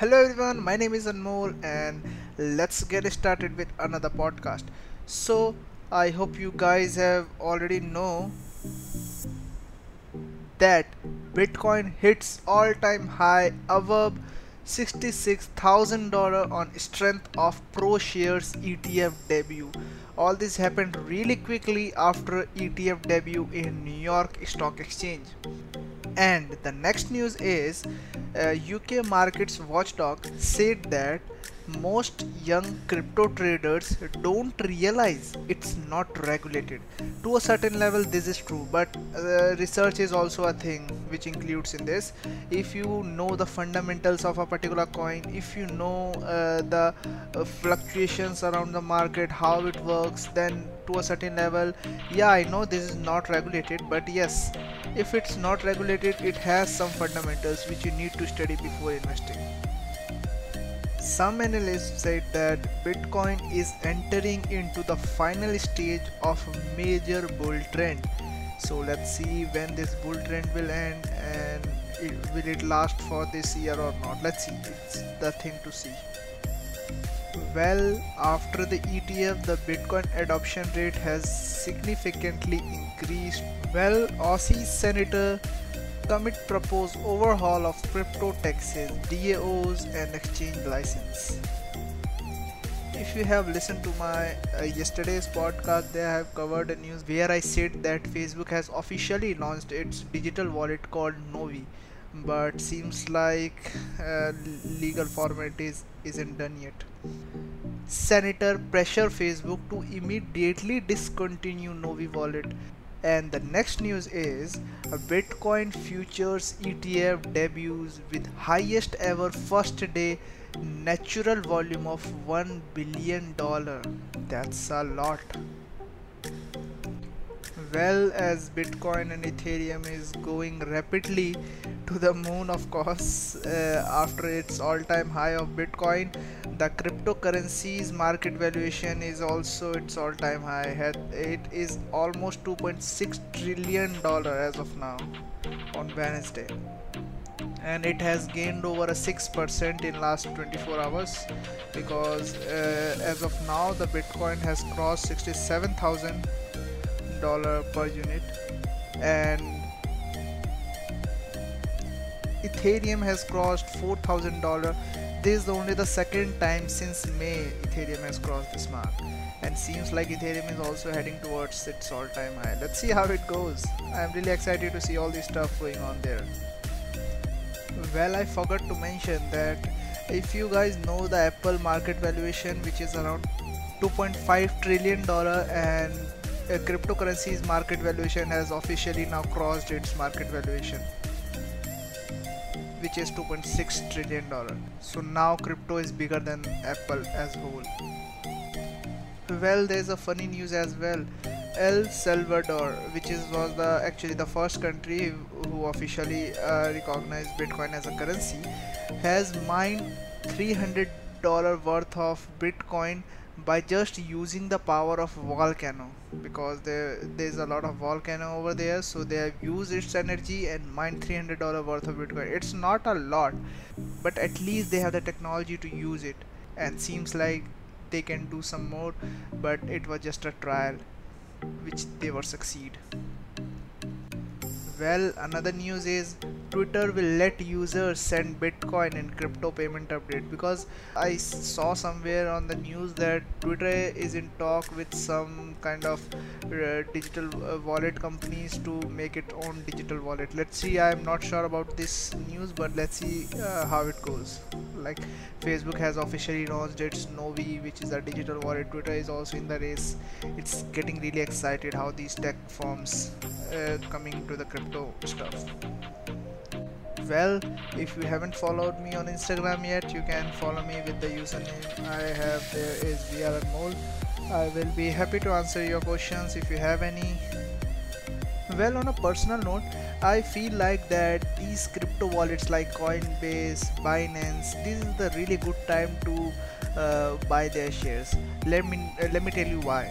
Hello everyone, my name is Anmol and let's get started with another podcast. So I hope you guys have already know that Bitcoin hits all-time high above $66,000 on strength of ProShares ETF debut. All this happened really quickly after ETF debut in New York Stock Exchange. And the next news is uh, UK markets watchdog said that most young crypto traders don't realize it's not regulated. To a certain level this is true but uh, research is also a thing which includes in this. If you know the fundamentals of a particular coin if you know uh, the uh, fluctuations around the market how it works then to a certain level yeah i know this is not regulated but yes if it's not regulated it has some fundamentals which you need to study before investing some analysts said that Bitcoin is entering into the final stage of a major bull trend. So let's see when this bull trend will end and it, will it last for this year or not. Let's see, it's the thing to see. Well, after the ETF, the Bitcoin adoption rate has significantly increased. Well, Aussie Senator Commit propose overhaul of crypto taxes, DAOs and exchange license. If you have listened to my uh, yesterday's podcast, they have covered a news where I said that Facebook has officially launched its digital wallet called Novi, but seems like uh, legal formalities isn't done yet. Senator pressure Facebook to immediately discontinue Novi wallet. And the next news is a bitcoin futures etf debuts with highest ever first day notional volume of 1 billion dollar. That's a lot. Well as bitcoin and ethereum is going rapidly to the moon of course uh, after its all-time high of bitcoin. The cryptocurrencies market valuation is also its all-time high. It is almost 2.6 trillion dollar as of now on wednesday. And it has gained over a 6% in last 24 hours because uh, as of now the bitcoin has crossed 67000 dollar per unit. And ethereum has crossed 4000 dollar this is only the second time since may ethereum has crossed this mark. And seems like ethereum is also heading towards its all-time high. Let's see how it goes. I'm really excited to see all this stuff going on there. Well i forgot to mention that if you guys know the apple market valuation which is around 2.5 trillion dollar and cryptocurrencies market valuation has officially now crossed its market valuation which is 2.6 trillion dollar. So now crypto is bigger than apple as whole. Well there's a funny news as well. El salvador which is was the actually the first country who officially uh, recognized bitcoin as a currency has mined 300 dollar worth of bitcoin by just using the power of volcano because there there's a lot of volcano over there so they have used its energy and mined 300 dollar worth of bitcoin. It's not a lot but at least they have the technology to use it. And seems like they can do some more but it was just a trial which they were succeed well another news is Twitter will let users send Bitcoin and crypto payment update because I saw somewhere on the news that Twitter is in talk with some kind of uh, digital uh, wallet companies to make its own digital wallet. Let's see. I'm not sure about this news, but let's see uh, how it goes. Like Facebook has officially launched its Novi, which is a digital wallet. Twitter is also in the race. It's getting really excited how these tech firms uh, coming to the crypto stuff well if you haven't followed me on instagram yet you can follow me with the username i have there is weareanmol i will be happy to answer your questions if you have any well on a personal note i feel like that these crypto wallets like coinbase binance this is the really good time to uh, buy their shares. Let me uh, let me tell you why.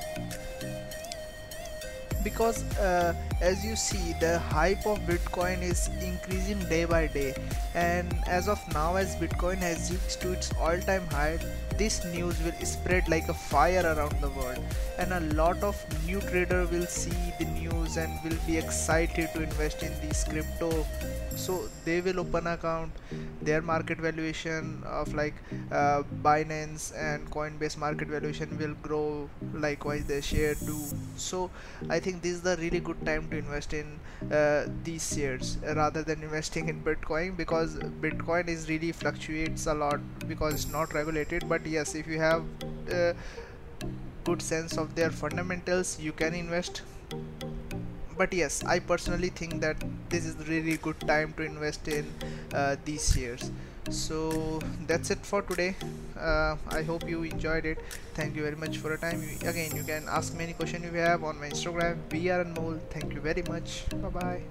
Because uh, as you see the hype of bitcoin is increasing day by day. And as of now as bitcoin has reached to its all-time high this news will spread like a fire around the world. And a lot of new trader will see the news and will be excited to invest in this crypto. So they will open account their market valuation of like uh, Binance and Coinbase market valuation will grow. Likewise their share too so I think this is the really good time to invest in uh, these shares rather than investing in Bitcoin because Bitcoin is really fluctuates a lot because it's not regulated. But yes if you have uh, good sense of their fundamentals you can invest. But yes I personally think that this is really good time to invest in uh, these shares so that's it for today. Uh, I hope you enjoyed it. Thank you very much for your time. Again you can ask me any question you have on my Instagram weareanmol. Thank you very much. Bye bye